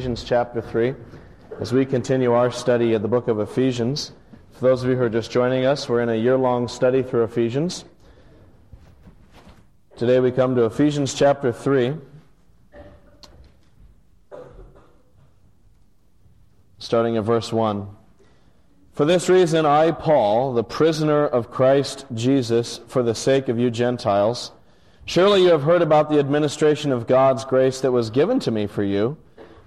Ephesians chapter 3 as we continue our study of the book of Ephesians. For those of you who are just joining us, we're in a year long study through Ephesians. Today we come to Ephesians chapter 3. Starting at verse 1. For this reason, I, Paul, the prisoner of Christ Jesus, for the sake of you Gentiles, surely you have heard about the administration of God's grace that was given to me for you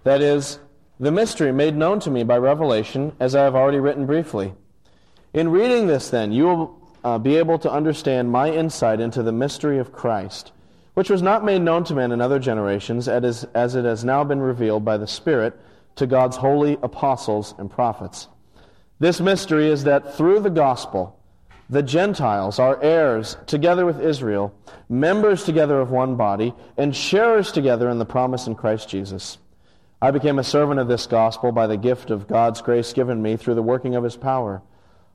that is, the mystery made known to me by revelation, as I have already written briefly. In reading this, then, you will uh, be able to understand my insight into the mystery of Christ, which was not made known to men in other generations, as, as it has now been revealed by the Spirit to God's holy apostles and prophets. This mystery is that through the gospel, the Gentiles are heirs together with Israel, members together of one body, and sharers together in the promise in Christ Jesus. I became a servant of this gospel by the gift of God's grace given me through the working of his power.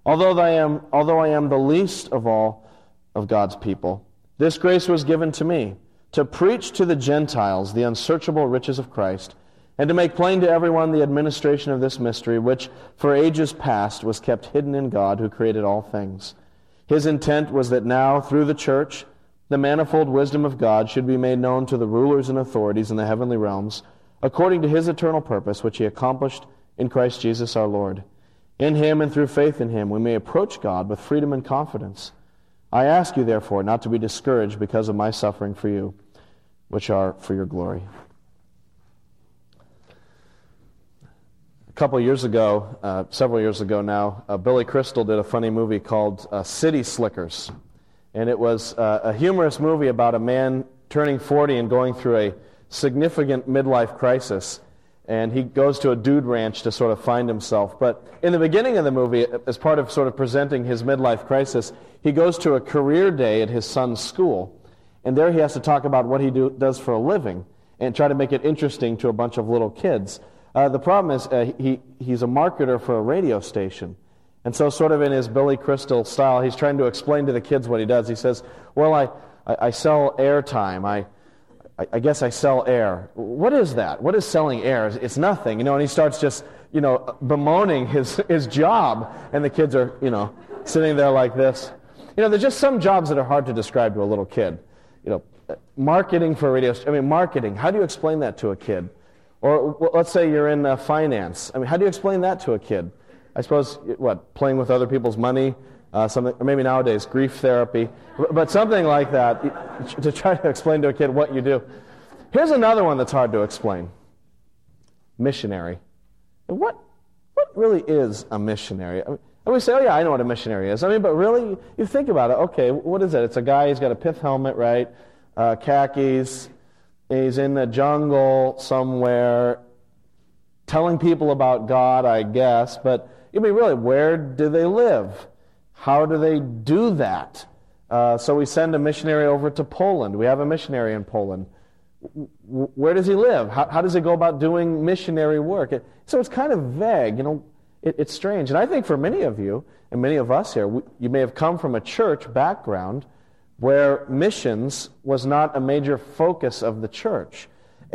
Although I am, although I am the least of all of God's people, this grace was given to me to preach to the Gentiles the unsearchable riches of Christ, and to make plain to everyone the administration of this mystery, which for ages past was kept hidden in God who created all things. His intent was that now, through the church, the manifold wisdom of God should be made known to the rulers and authorities in the heavenly realms according to his eternal purpose, which he accomplished in Christ Jesus our Lord. In him and through faith in him, we may approach God with freedom and confidence. I ask you, therefore, not to be discouraged because of my suffering for you, which are for your glory. A couple years ago, uh, several years ago now, uh, Billy Crystal did a funny movie called uh, City Slickers. And it was uh, a humorous movie about a man turning 40 and going through a significant midlife crisis, and he goes to a dude ranch to sort of find himself. But in the beginning of the movie, as part of sort of presenting his midlife crisis, he goes to a career day at his son's school, and there he has to talk about what he do, does for a living and try to make it interesting to a bunch of little kids. Uh, the problem is uh, he, he's a marketer for a radio station. And so, sort of in his Billy Crystal style, he's trying to explain to the kids what he does. He says, Well, I, I, I sell airtime. I, I, guess I sell air. What is that? What is selling air? It's nothing, you know. And he starts just, you know, bemoaning his, his job, and the kids are, you know, sitting there like this. You know, there's just some jobs that are hard to describe to a little kid. You know, marketing for radio. I mean, marketing. How do you explain that to a kid? Or well, let's say you're in uh, finance. I mean, how do you explain that to a kid? I suppose what playing with other people's money, uh, something, or maybe nowadays grief therapy, but something like that to try to explain to a kid what you do. Here's another one that's hard to explain missionary. What, what really is a missionary? I mean, and we say, oh, yeah, I know what a missionary is. I mean, but really, you think about it. Okay, what is it? It's a guy, he's got a pith helmet, right? Uh, khakis. He's in the jungle somewhere telling people about God, I guess. But, I mean, really, where do they live? How do they do that? Uh, so we send a missionary over to Poland. We have a missionary in Poland. Where does he live? How, how does he go about doing missionary work? It, so it's kind of vague. You know, it, it's strange. And I think for many of you, and many of us here, we, you may have come from a church background where missions was not a major focus of the church.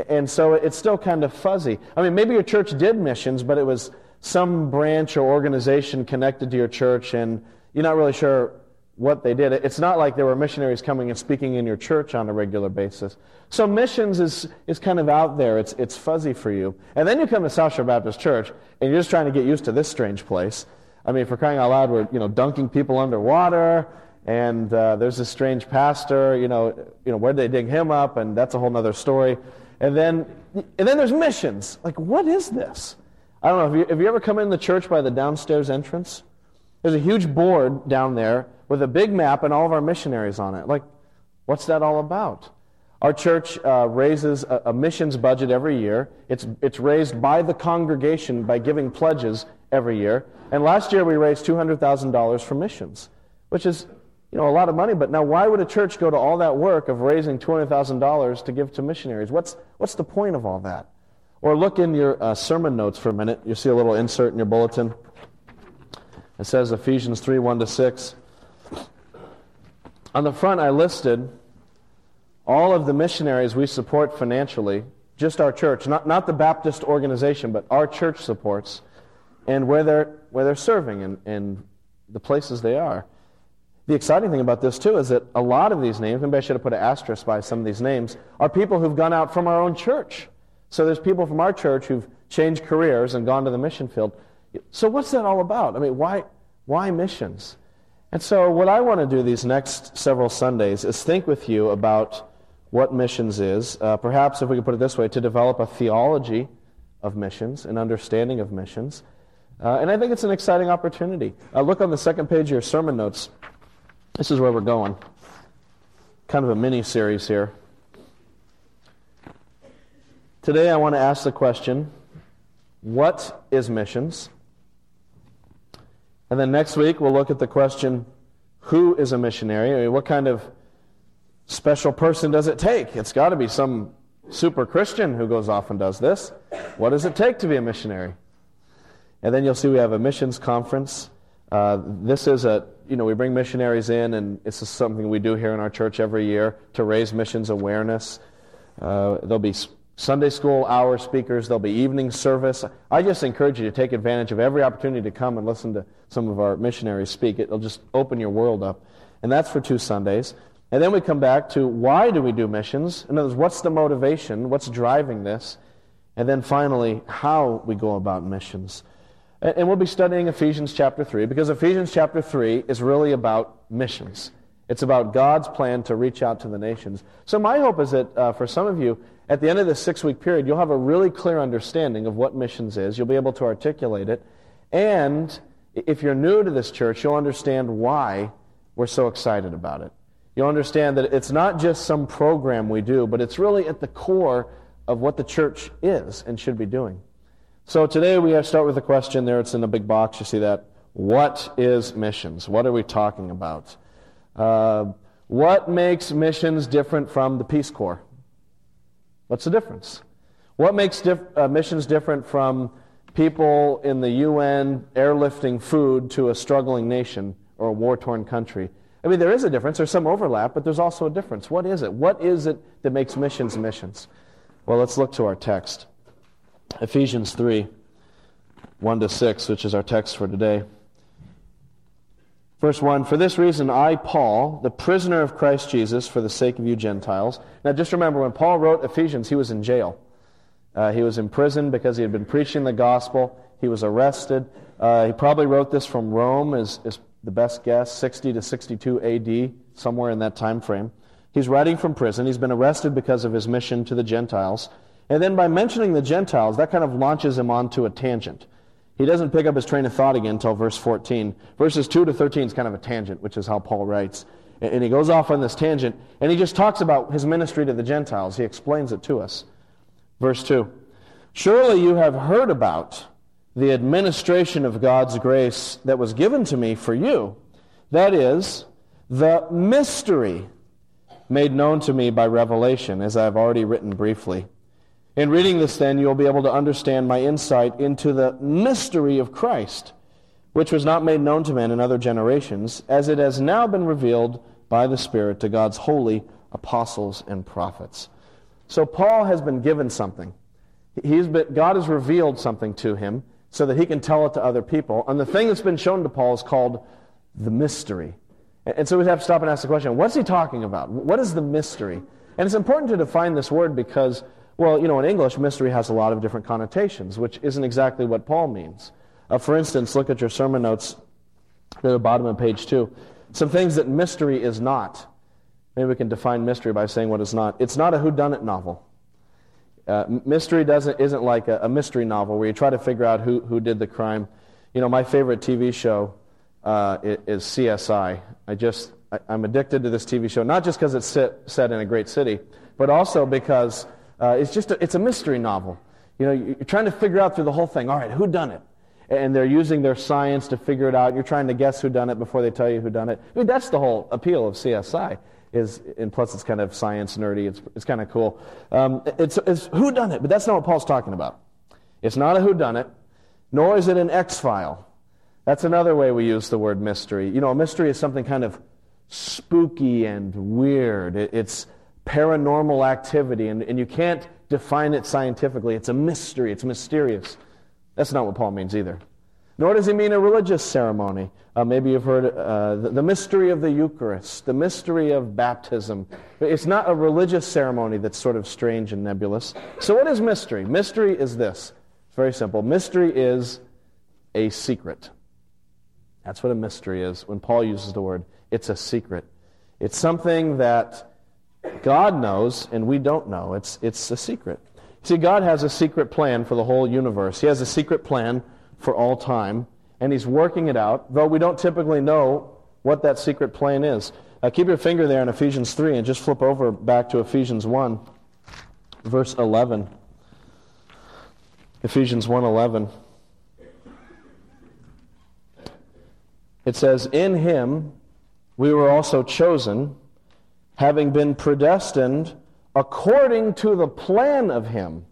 And so it's still kind of fuzzy. I mean, maybe your church did missions, but it was some branch or organization connected to your church, and you're not really sure what they did. It's not like there were missionaries coming and speaking in your church on a regular basis. So missions is, is kind of out there. It's, it's fuzzy for you. And then you come to South Shore Baptist Church, and you're just trying to get used to this strange place. I mean, for crying out loud, we're you know dunking people underwater, and uh, there's this strange pastor. You know, you know where did they dig him up? And that's a whole other story. And then, and then there's missions. Like, what is this? I don't know. Have you, have you ever come in the church by the downstairs entrance? There's a huge board down there with a big map and all of our missionaries on it. Like, what's that all about? Our church uh, raises a, a, missions budget every year. It's, it's raised by the congregation by giving pledges every year. And last year we raised $200,000 for missions, which is you know, a lot of money. But now, why would a church go to all that work of raising $200,000 to give to missionaries? What's, what's the point of all that? Or look in your uh, sermon notes for a minute. You see a little insert in your bulletin. It says Ephesians 3 1 to 6. On the front, I listed all of the missionaries we support financially just our church, not, not the Baptist organization, but our church supports, and where they're, where they're serving and, and the places they are. The exciting thing about this, too, is that a lot of these names, maybe I should have put an asterisk by some of these names, are people who've gone out from our own church. So there's people from our church who've changed careers and gone to the mission field. So what's that all about? I mean, why, why missions? And so what I want to do these next several Sundays is think with you about what missions is. Uh, perhaps, if we could put it this way, to develop a theology of missions, an understanding of missions. Uh, and I think it's an exciting opportunity. Uh, look on the second page of your sermon notes. This is where we're going. Kind of a mini series here. Today I want to ask the question what is missions? And then next week we'll look at the question who is a missionary? I mean, what kind of special person does it take? It's got to be some super Christian who goes off and does this. What does it take to be a missionary? And then you'll see we have a missions conference. Uh, this is a you know, we bring missionaries in, and this is something we do here in our church every year to raise missions awareness. Uh, there'll be Sunday school hour speakers, there'll be evening service. I just encourage you to take advantage of every opportunity to come and listen to some of our missionaries speak. It'll just open your world up. And that's for two Sundays. And then we come back to why do we do missions? In other words, what's the motivation? What's driving this? And then finally, how we go about missions. And we'll be studying Ephesians chapter 3 because Ephesians chapter 3 is really about missions. It's about God's plan to reach out to the nations. So, my hope is that uh, for some of you, at the end of this six week period, you'll have a really clear understanding of what missions is. You'll be able to articulate it. And if you're new to this church, you'll understand why we're so excited about it. You'll understand that it's not just some program we do, but it's really at the core of what the church is and should be doing. So today we start with a question there. It's in the big box. You see that? What is missions? What are we talking about? Uh, what makes missions different from the Peace Corps? What's the difference? What makes dif- uh, missions different from people in the UN airlifting food to a struggling nation or a war torn country? I mean, there is a difference. There's some overlap, but there's also a difference. What is it? What is it that makes missions missions? Well, let's look to our text. Ephesians 3 1 to 6, which is our text for today. Verse 1 For this reason, I, Paul, the prisoner of Christ Jesus, for the sake of you Gentiles. Now, just remember, when Paul wrote Ephesians, he was in jail. Uh, he was in prison because he had been preaching the gospel. He was arrested. Uh, he probably wrote this from Rome, is, is the best guess, 60 to 62 AD, somewhere in that time frame. He's writing from prison. He's been arrested because of his mission to the Gentiles. And then by mentioning the Gentiles, that kind of launches him onto a tangent. He doesn't pick up his train of thought again until verse 14. Verses 2 to 13 is kind of a tangent, which is how Paul writes. And he goes off on this tangent, and he just talks about his ministry to the Gentiles. He explains it to us. Verse 2 Surely you have heard about the administration of God's grace that was given to me for you. That is, the mystery made known to me by revelation, as I have already written briefly. In reading this, then, you'll be able to understand my insight into the mystery of Christ, which was not made known to men in other generations, as it has now been revealed by the Spirit to God's holy apostles and prophets. So Paul has been given something. He's been, God has revealed something to him so that he can tell it to other people. And the thing that's been shown to Paul is called the mystery. And so we have to stop and ask the question what's he talking about? What is the mystery? And it's important to define this word because well, you know, in English, mystery has a lot of different connotations, which isn't exactly what Paul means. Uh, for instance, look at your sermon notes at the bottom of page two. Some things that mystery is not. Maybe we can define mystery by saying what it's not. It's not a whodunit novel. Uh, mystery doesn't, isn't like a, a, mystery novel where you try to figure out who, who did the crime. You know, my favorite TV show uh, is CSI. I just, I, am addicted to this TV show, not just because it's set, set in a great city, but also because uh, it's just a, it's a mystery novel. You know, you're trying to figure out through the whole thing. All right, who done it? And they're using their science to figure it out. You're trying to guess who done it before they tell you who done it. I mean, that's the whole appeal of CSI. Is and plus it's kind of science nerdy. It's it's kind of cool. Um, it's it's who done it, but that's not what Paul's talking about. It's not a who done it, nor is it an X file. That's another way we use the word mystery. You know, a mystery is something kind of spooky and weird. It, it's paranormal activity, and, and you can't define it scientifically. It's a mystery, it's mysterious. That's not what Paul means either. Nor does he mean a religious ceremony. Uh, maybe you've heard uh, the, the, mystery of the Eucharist, the mystery of baptism. It's not a religious ceremony that's sort of strange and nebulous. So, what is mystery? Mystery is this. It's very simple. Mystery is a secret. That's what a mystery is. When Paul uses the word, it's a secret. It's something that God knows and we don't know. It's, it's a secret. See, God has a secret plan for the whole universe. He has a secret plan for all time, and He's working it out, though we don't typically know what that secret plan is. Uh, keep your finger there in Ephesians 3 and just flip over back to Ephesians 1, verse 11. Ephesians 1:11. It says, "In him we were also chosen, having been predestined according to the plan of him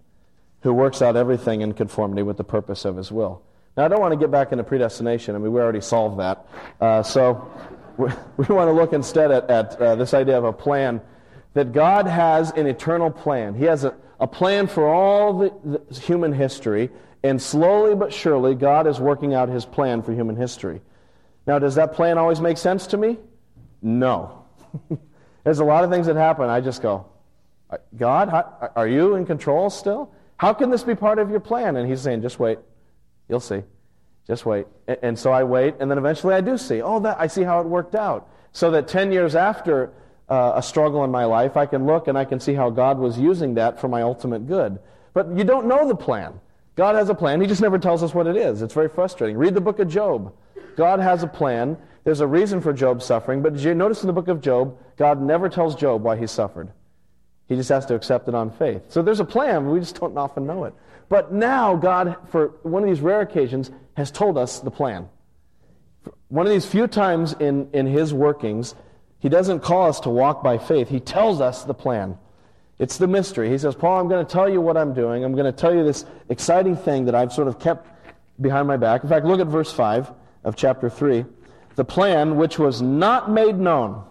who works out everything in conformity with the purpose of his will." Now, I don't want to get back into predestination. I mean, we already solved that. Uh, so we, want to look instead at, at uh, this idea of a plan that God has an eternal plan. He has a, a plan for all the, the human history, and slowly but surely, God is working out his plan for human history. Now, does that plan always make sense to me? No. There's a lot of things that happen. I just go, God, how, are you in control still? How can this be part of your plan? And he's saying, just wait. You'll see. Just wait. And so I wait, and then eventually I do see. Oh, that I see how it worked out. So that 10 years after uh, a struggle in my life, I can look and I can see how God was using that for my ultimate good. But you don't know the plan. God has a plan. He just never tells us what it is. It's very frustrating. Read the book of Job. God has a plan. There's a reason for Job's suffering. But did you notice in the book of Job, God never tells Job why he suffered? He just has to accept it on faith. So there's a plan, we just don't often know it. But now, God, for one of these rare occasions, has told us the plan. One of these few times in, in His workings, He doesn't call us to walk by faith. He tells us the plan. It's the mystery. He says, Paul, I'm going to tell you what I'm doing. I'm going to tell you this exciting thing that I've sort of kept behind my back. In fact, look at verse 5 of chapter 3. The plan which was not made known,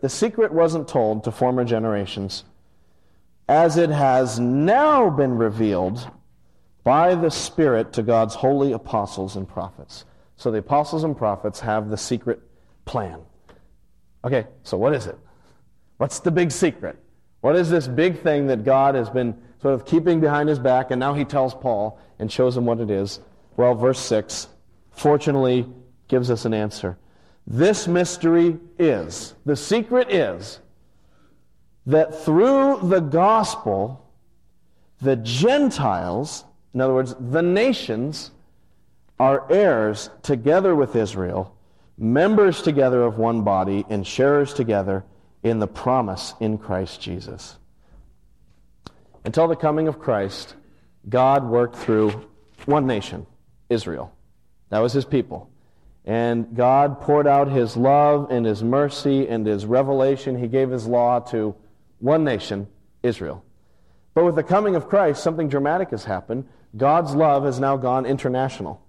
the secret wasn't told to former generations, as it has now been revealed by the Spirit to God's holy apostles and prophets. So the apostles and prophets have the secret plan. Okay, so what is it? What's the big secret? What is this big thing that God has been sort of keeping behind his back, and now he tells Paul and shows him what it is? Well, verse 6 fortunately gives us an answer. This mystery is, the secret is, that through the gospel, the Gentiles in other words, the nations are heirs together with Israel, members together of one body, and sharers together in the promise in Christ Jesus. Until the coming of Christ, God worked through one nation, Israel. That was his people. And God poured out his love and his mercy and his revelation. He gave his law to one nation, Israel. But with the coming of Christ, something dramatic has happened. God's love has now gone international.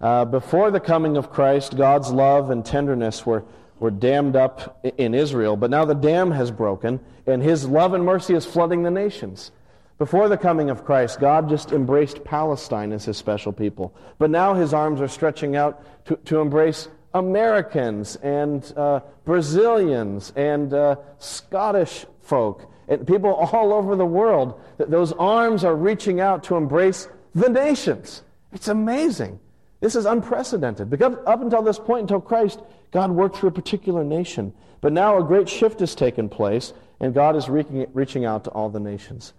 Uh, before the coming of Christ, God's love and tenderness were, were dammed up in Israel, but now the dam has broken, and His love and mercy is flooding the nations. Before the coming of Christ, God just embraced Palestine as His special people. But now His arms are stretching out to, to embrace Americans and uh, Brazilians and uh, Scottish folk and people all over the world. Those arms are reaching out to embrace the nations. It's amazing. This is unprecedented. Because up until this point, until Christ, God worked for a particular nation. But now a great shift has taken place, and God is reaching out to all the nations.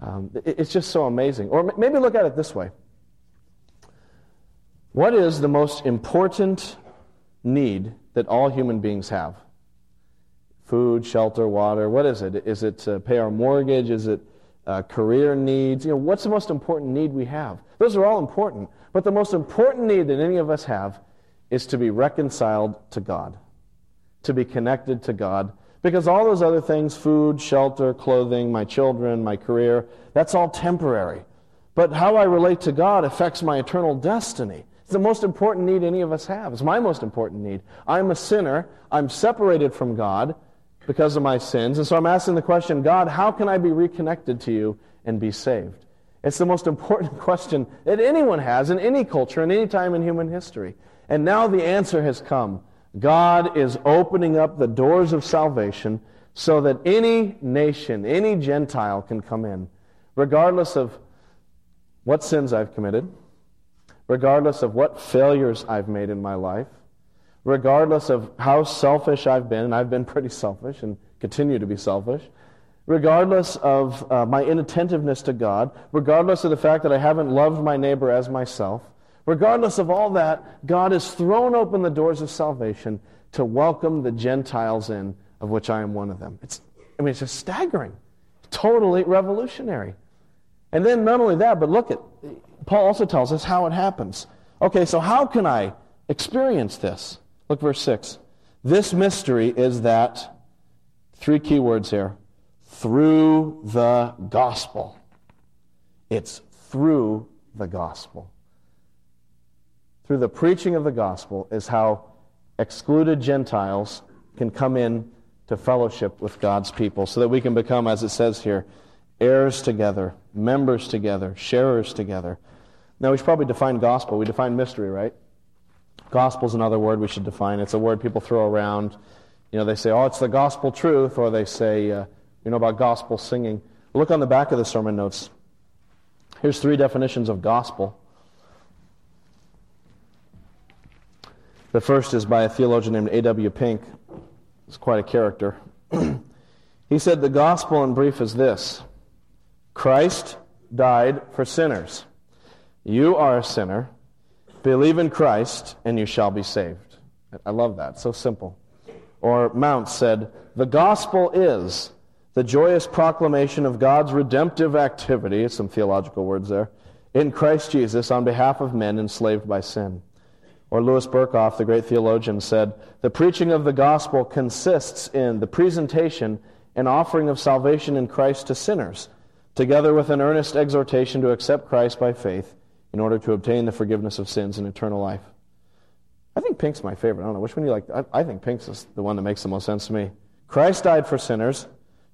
Um, it's just so amazing. Or maybe look at it this way What is the most important need that all human beings have? food, shelter, water. What is it? Is it to pay our mortgage? Is it uh, career needs? You know, what's the most important need we have? Those are all important. But the most important need that any of us have is to be reconciled to God, to be connected to God. Because all those other things food, shelter, clothing, my children, my career that's all temporary. But how I relate to God affects my eternal destiny. It's the most important need any of us have. It's my most important need. I'm a sinner. I'm separated from God because of my sins. And so I'm asking the question God, how can I be reconnected to you and be saved? It's the most important question that anyone has in any culture, in any time in human history. And now the answer has come. God is opening up the doors of salvation so that any nation, any Gentile can come in, regardless of what sins I've committed, regardless of what failures I've made in my life, regardless of how selfish I've been, and I've been pretty selfish and continue to be selfish, regardless of uh, my inattentiveness to God, regardless of the fact that I haven't loved my neighbor as myself, regardless of all that, God has thrown open the doors of salvation to welcome the Gentiles in, of which I am one of them. It's, I mean, it's just staggering, totally revolutionary. And then not only that, but look at, Paul also tells us how it happens. Okay, so how can I experience this? Look, verse 6. This mystery is that, three key words here, through the gospel. It's through the gospel. Through the preaching of the gospel is how excluded Gentiles can come in to fellowship with God's people so that we can become, as it says here, heirs together, members together, sharers together. Now, we should probably define gospel. We define mystery, right? Gospel is another word we should define. It's a word people throw around. You know, they say, oh, it's the gospel truth, or they say, uh, you know, about gospel singing. Look on the back of the sermon notes. Here's three definitions of gospel. The first is by a theologian named A.W. Pink. He's quite a character. he said, The gospel in brief is this Christ died for sinners. You are a sinner. Believe in Christ, and you shall be saved. I love that. So simple. Or Mounce said, The gospel is the joyous proclamation of God's redemptive activity, some theological words there, in Christ Jesus on behalf of men enslaved by sin. Or Louis Berkhof, the great theologian, said, The preaching of the gospel consists in the presentation and offering of salvation in Christ to sinners, together with an earnest exhortation to accept Christ by faith in order to obtain the forgiveness of sins and eternal life. I think Pink's my favorite. I don't know. Which one you like? I, I think Pink's is the one that makes the most sense to me. Christ died for sinners.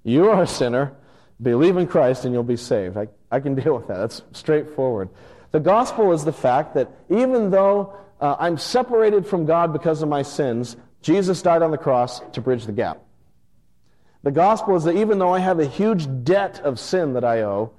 You are a sinner. Believe in Christ and you'll be saved. I, I can deal with that. That's straightforward. The gospel is the fact that even though uh, I'm separated from God because of my sins, Jesus died on the cross to bridge the gap. The gospel is that even though I have a huge debt of sin that I owe,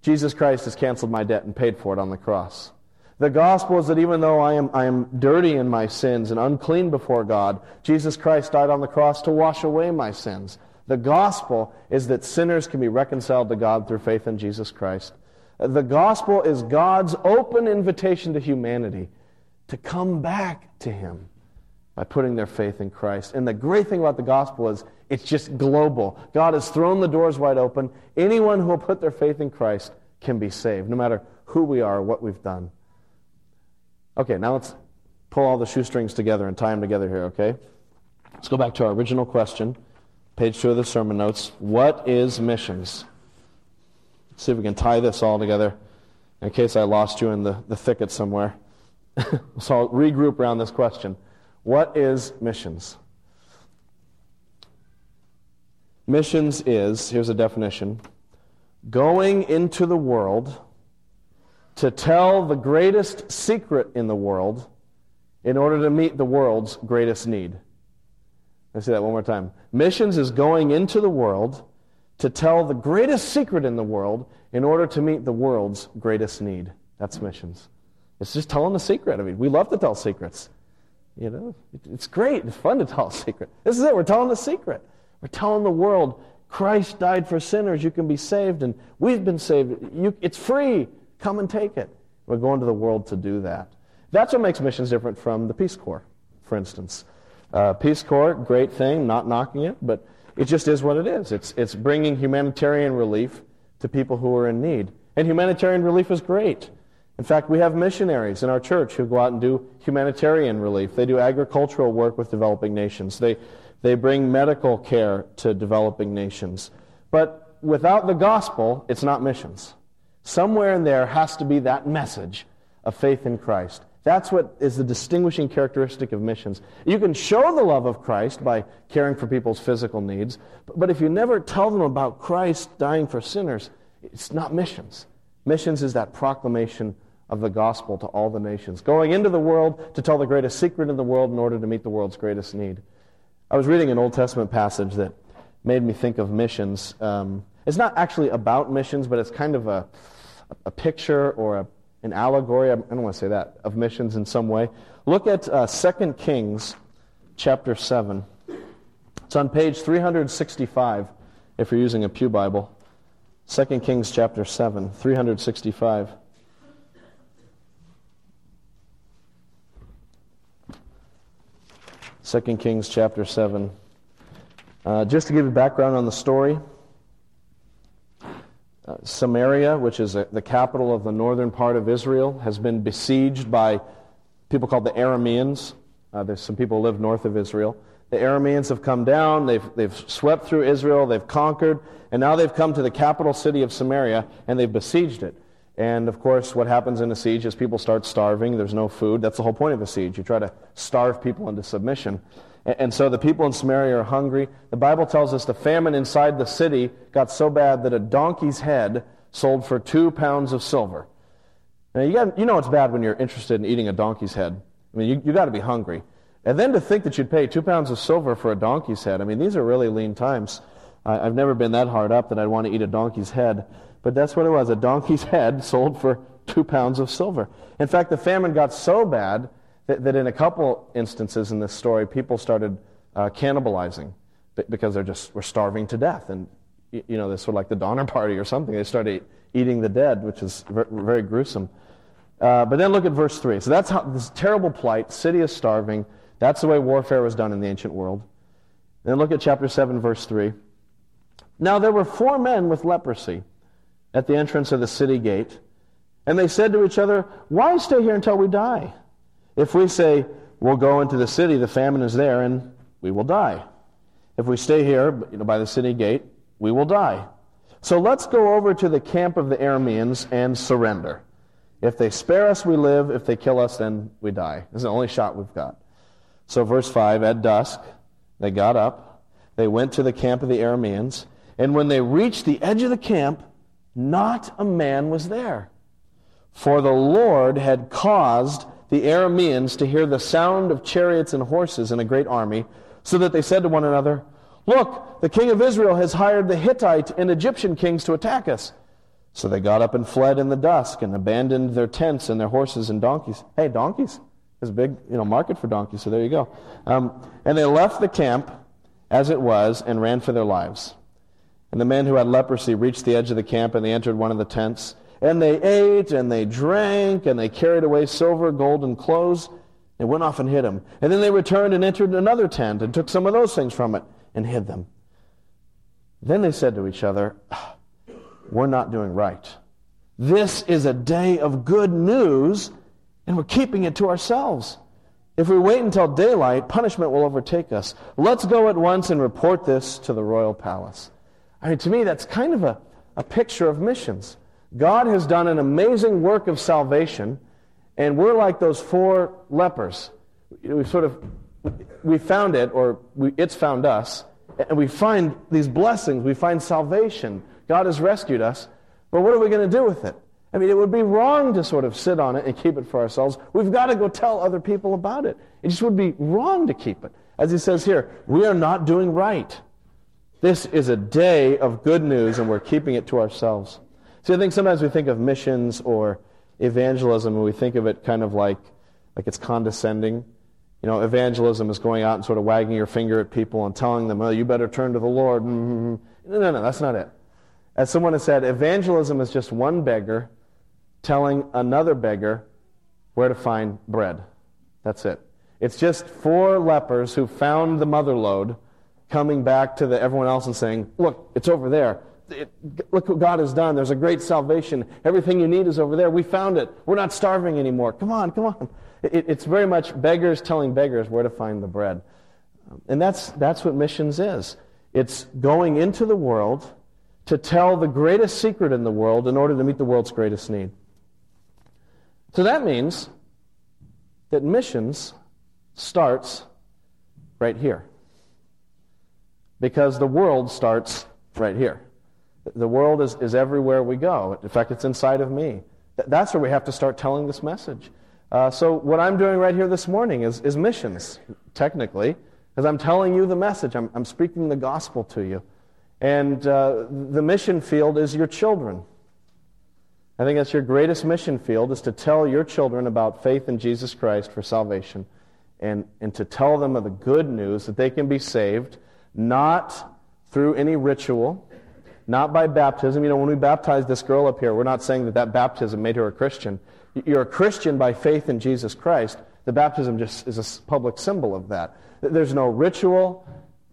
Jesus Christ has canceled my debt and paid for it on the cross. The gospel is that even though I am, I am dirty in my sins and unclean before God, Jesus Christ died on the cross to wash away my sins. The gospel is that sinners can be reconciled to God through faith in Jesus Christ. The gospel is God's open invitation to humanity to come back to Him by putting their faith in Christ. And the great thing about the gospel is it's just global. God has thrown the doors wide open. Anyone who will put their faith in Christ can be saved, no matter who we are what we've done. Okay, now let's pull all the shoestrings together and tie them together here, okay? Let's go back to our original question, page two of the sermon notes. What is missions? Let's see if we can tie this all together in case I lost you in the, the thicket somewhere. so I'll regroup around this question. What is missions? Missions is, here's a definition, going into the world to tell the greatest secret in the world in order to meet the world's greatest need. Let's say that one more time. Missions is going into the world to tell the greatest secret in the world in order to meet the world's greatest need. That's missions. It's just telling the secret. I mean, we love to tell secrets. You know, it's great. It's fun to tell a secret. This is it. We're telling the secret. We're telling the world Christ died for sinners. You can be saved, and we've been saved. You, it's free. Come and take it. We're going to the world to do that. That's what makes missions different from the Peace Corps, for instance. Uh, Peace Corps, great thing, not knocking it, but it just is what it is. It's, it's bringing humanitarian relief to people who are in need. And humanitarian relief is great. In fact, we have missionaries in our church who go out and do humanitarian relief. They do agricultural work with developing nations. They, they bring medical care to developing nations. But without the gospel, it's not missions. Somewhere in there has to be that message of faith in Christ. That's what is the distinguishing characteristic of missions. You can show the love of Christ by caring for people's physical needs, but if you never tell them about Christ dying for sinners, It's not missions. Missions is that proclamation of the gospel to all the nations, going into the world to tell the greatest secret in the world in order to meet the world's greatest need. I was reading an Old Testament passage that made me think of missions. Um, it's not actually about missions, but it's kind of a, a picture or a, an allegory, I don't want to say that, of missions in some way. Look at uh, 2 Kings chapter 7. It's on page 365 if you're using a Pew Bible. 2 Kings chapter 7, 365. Second Kings chapter 7. Uh, just to give you background on the story, uh, Samaria, which is a, the capital of the northern part of Israel, has been besieged by people called the Arameans. Uh, there's some people who live north of Israel. The Arameans have come down, they've, they've swept through Israel, they've conquered, and now they've come to the capital city of Samaria and they've besieged it. And of course, what happens in a siege is people start starving. There's no food. That's the whole point of a siege. You try to starve people into submission. And so the people in Samaria are hungry. The Bible tells us the famine inside the city got so bad that a donkey's head sold for two pounds of silver. Now, you, got, you know it's bad when you're interested in eating a donkey's head. I mean, you, you got to be hungry. And then to think that you'd pay two pounds of silver for a donkey's head, I mean, these are really lean times. I, I've never been that hard up that I'd want to eat a donkey's head. But that's what it was. A donkey's head sold for two pounds of silver. In fact, the famine got so bad that, that in a couple instances in this story, people started uh, cannibalizing because they're just were starving to death. And, you know, this of like the Donner Party or something. They started eating the dead, which is very gruesome. Uh, but then look at verse 3. So that's how this terrible plight, city is starving. That's the way warfare was done in the ancient world. Then look at chapter 7, verse 3. Now there were four men with leprosy at the entrance of the city gate, and they said to each other, Why stay here until we die? If we say, We'll go into the city, the famine is there, and we will die. If we stay here you know, by the city gate, we will die. So let's go over to the camp of the Arameans and surrender. If they spare us, we live. If they kill us, then we die. This is the only shot we've got. So, verse 5 At dusk, they got up. They went to the camp of the Arameans. And when they reached the edge of the camp, not a man was there. For the Lord had caused the Arameans to hear the sound of chariots and horses in a great army, so that they said to one another, Look, the king of Israel has hired the Hittite and Egyptian kings to attack us. So they got up and fled in the dusk and abandoned their tents and their horses and donkeys. Hey, donkeys. There's a big you know, market for donkeys, so there you go. Um, and they left the camp as it was and ran for their lives. And the men who had leprosy reached the edge of the camp and they entered one of the tents. And they ate and they drank and they carried away silver, gold, and clothes and went off and hid them. And then they returned and entered another tent and took some of those things from it and hid them. Then they said to each other, ah, we're not doing right. This is a day of good news, and we're keeping it to ourselves. If we wait until daylight, punishment will overtake us. Let's go at once and report this to the royal palace. I mean, to me, that's kind of a, a picture of missions. God has done an amazing work of salvation, and we're like those four lepers. We sort of, we found it, or we, it's found us, and we find these blessings. We find salvation. God has rescued us, but what are we going to do with it? I mean, it would be wrong to sort of sit on it and keep it for ourselves. We've got to go tell other people about it. It just would be wrong to keep it. As he says here, we are not doing right. This is a day of good news, and we're keeping it to ourselves. See, I think sometimes we think of missions or evangelism, and we think of it kind of like, like it's condescending. You know, evangelism is going out and sort of wagging your finger at people and telling them, oh, you better turn to the Lord. Mm-hmm. No, no, no, that's not it. As someone has said, evangelism is just one beggar telling another beggar where to find bread. That's it. It's just four lepers who found the mother lode coming back to the, everyone else and saying, Look, it's over there. It, look what God has done. There's a great salvation. Everything you need is over there. We found it. We're not starving anymore. Come on, come on. It, it's very much beggars telling beggars where to find the bread. And that's, that's what missions is. It's going into the world to tell the greatest secret in the world in order to meet the world's greatest need. So that means that missions starts right here. Because the world starts right here. The world is, is everywhere we go. In fact, it's inside of me. That's where we have to start telling this message. Uh, so, what I'm doing right here this morning is, is missions, technically, because I'm telling you the message. I'm, I'm speaking the gospel to you. And uh, the mission field is your children. I think that's your greatest mission field, is to tell your children about faith in Jesus Christ for salvation and, and to tell them of the good news that they can be saved, not through any ritual, not by baptism. You know, when we baptized this girl up here, we're not saying that that baptism made her a Christian. You're a Christian by faith in Jesus Christ. The baptism just is a public symbol of that. There's no ritual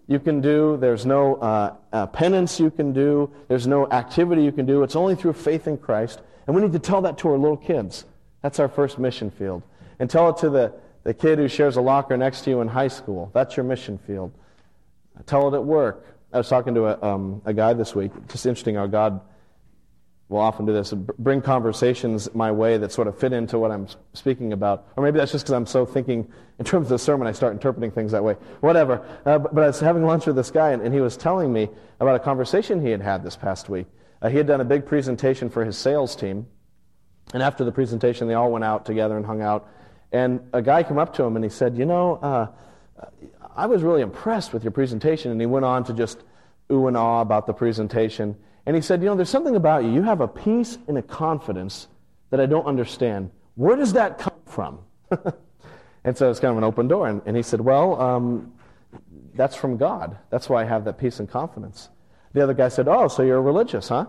you can do, there's no uh, uh, penance you can do, there's no activity you can do. It's only through faith in Christ. And we need to tell that to our little kids. That's our first mission field. And tell it to the, the kid who shares a locker next to you in high school. That's your mission field. Tell it at work. I was talking to a, um, a guy this week. Just interesting how God will often do this, bring conversations my way that sort of fit into what I'm speaking about. Or maybe that's just because I'm so thinking in terms of the sermon, I start interpreting things that way. Whatever. Uh, but, but, I was having lunch with this guy, and, and, he was telling me about a conversation he had had this past week. Uh, he had done a big presentation for his sales team. And after the presentation, they all went out together and hung out. And a guy came up to him and he said, You know, uh, I was really impressed with your presentation. And he went on to just ooh and ah about the presentation. And he said, You know, there's something about you. You have a peace and a confidence that I don't understand. Where does that come from? and so it's kind of an open door. And, and he said, Well, um, that's from God. That's why I have that peace and confidence. The other guy said, Oh, so you're religious, huh?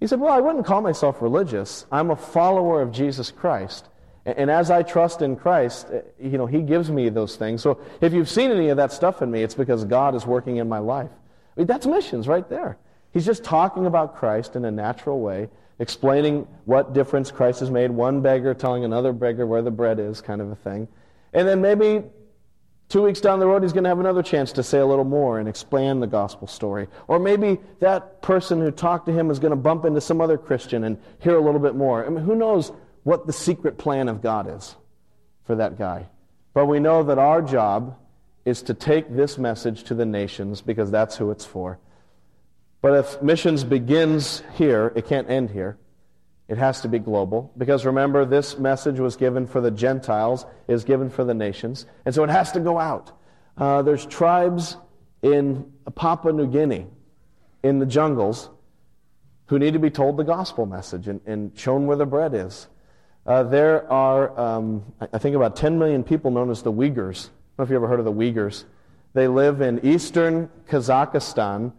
He said, Well, I wouldn't call myself religious. I'm a follower of Jesus Christ. And as I trust in Christ, eh, you know, He gives me those things. So if you've seen any of that stuff in me, it's because God is working in my life. I mean, that's missions right there. He's just talking about Christ in a natural way, explaining what difference Christ has made, one beggar telling another beggar where the bread is, kind of a thing. And then maybe two weeks down the road, he's going to have another chance to say a little more and expand the gospel story. Or maybe that person who talked to him is going to bump into some other Christian and hear a little bit more. I mean, who knows what the secret plan of God is for that guy? But we know that our job is to take this message to the nations because that's who it's for. But if missions begins here, it can't end here. It has to be global. Because remember, this message was given for the Gentiles, is given for the nations. And so it has to go out. Uh, there's tribes in Papua New Guinea, in the jungles, who need to be told the gospel message and, and shown where the bread is. Uh, there are, um, I think, about 10 million people known as the Uyghurs. I don't know if you ever heard of the Uyghurs. They live in eastern Kazakhstan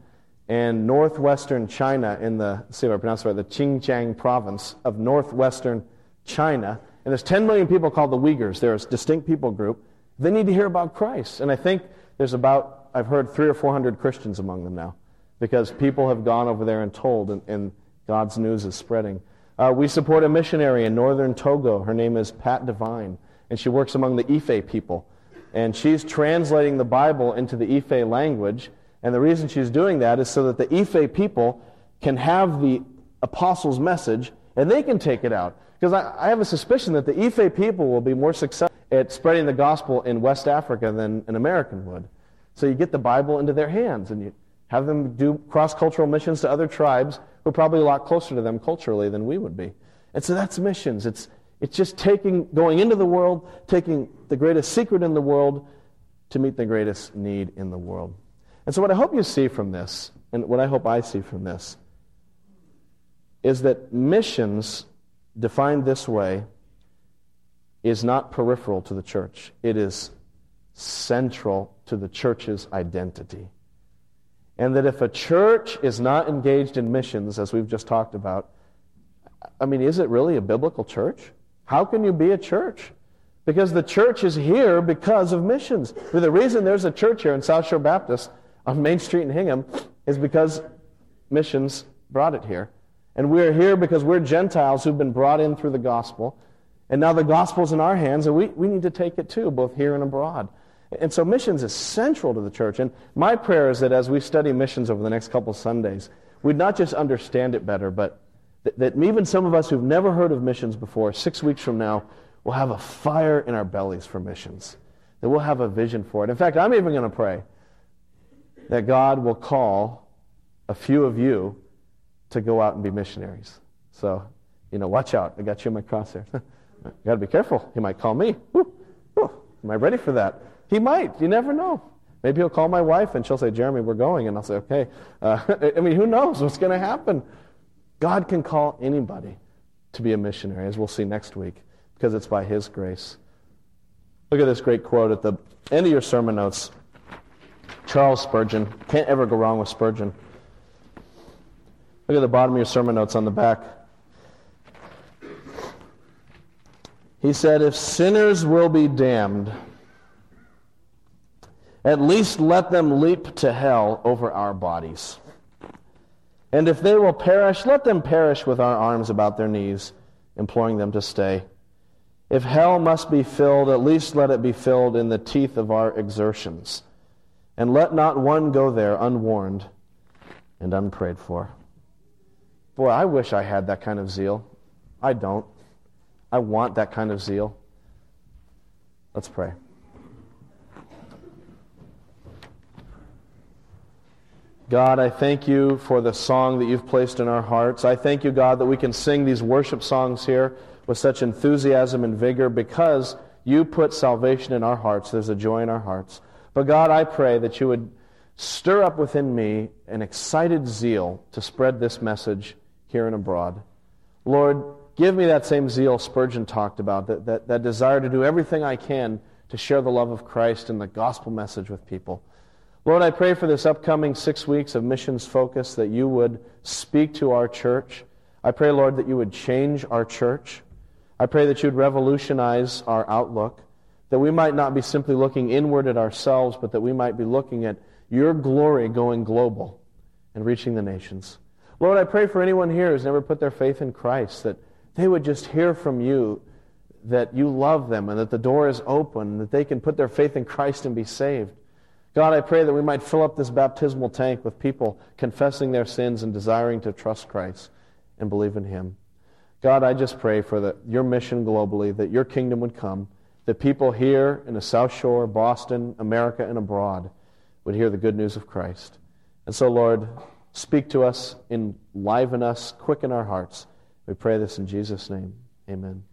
and northwestern China in the, see if I pronounce it right, the Xinjiang province of northwestern China. And there's 10 million people called the Uyghurs. They're a distinct people group. They need to hear about Christ. And I think there's about, I've heard three or 400 Christians among them now because people have gone over there and told, and, and God's news is spreading. Uh, we support a missionary in northern Togo. Her name is Pat Devine, and she works among the Ife people. And she's translating the Bible into the Ife language and the reason she's doing that is so that the Ife people can have the apostles' message and they can take it out. Because I, I have a suspicion that the Ife people will be more successful at spreading the gospel in West Africa than an American would. So you get the Bible into their hands and you have them do cross cultural missions to other tribes who are probably a lot closer to them culturally than we would be. And so that's missions. It's, it's just taking, going into the world, taking the greatest secret in the world to meet the greatest need in the world. And so, what I hope you see from this, and what I hope I see from this, is that missions, defined this way, is not peripheral to the church. It is central to the church's identity. And that if a church is not engaged in missions, as we've just talked about, I mean, is it really a biblical church? How can you be a church? Because the church is here because of missions. The reason there's a church here in South Shore Baptist on Main Street in Hingham is because missions brought it here. And we're here because we're Gentiles who've been brought in through the gospel. And now the gospel's in our hands, and we, we need to take it too, both here and abroad. And so missions is central to the church. And my prayer is that as we study missions over the next couple Sundays, we'd not just understand it better, but that, that even some of us who've never heard of missions before, six weeks from now, will have a fire in our bellies for missions. That we'll have a vision for it. In fact, I'm even going to pray that God will call a few of you to go out and be missionaries. So, you know, watch out. I got you in my crosshair. you got to be careful. He might call me. Woo. Am I ready for that? He might. You never know. Maybe he'll call my wife and she'll say, Jeramie, we're going. And I'll say, okay. Uh, I mean, who knows what's going to happen? God can call anybody to be a missionary, as we'll see next week, because it's by his grace. Look at this great quote at the end of your sermon notes. Charles Spurgeon. Can't ever go wrong with Spurgeon. Look at the bottom of your sermon notes on the back. He said, If sinners will be damned, at least let them leap to hell over our bodies. And if they will perish, let them perish with our arms about their knees, imploring them to stay. If hell must be filled, at least let it be filled in the teeth of our exertions. And let not one go there unwarned and unprayed for. Boy, I wish I had that kind of zeal. I don't. I want that kind of zeal. Let's pray. God, I thank you for the song that you've placed in our hearts. I thank you, God, that we can sing these worship songs here with such enthusiasm and vigor because you put salvation in our hearts. There's a joy in our hearts. But God, I pray that you would stir up within me an excited zeal to spread this message here and abroad. Lord, give me that same zeal Spurgeon talked about, that, that, that desire to do everything I can to share the love of Christ and the gospel message with people. Lord, I pray for this upcoming six weeks of missions focus that you would speak to our church. I pray, Lord, that you would change our church. I pray that you would revolutionize our outlook that we might not be simply looking inward at ourselves, but that we might be looking at your glory going global and reaching the nations. Lord, I pray for anyone here who's never put their faith in Christ, that they would just hear from you that you love them and that the door is open, that they can put their faith in Christ and be saved. God, I pray that we might fill up this baptismal tank with people confessing their sins and desiring to trust Christ and believe in Him. God, I just pray for the, your mission globally, that your kingdom would come that people here in the South Shore, Boston, America, and abroad would hear the good news of Christ. And so, Lord, speak to us, enliven us, quicken our hearts. We pray this in Jesus' name. Amen.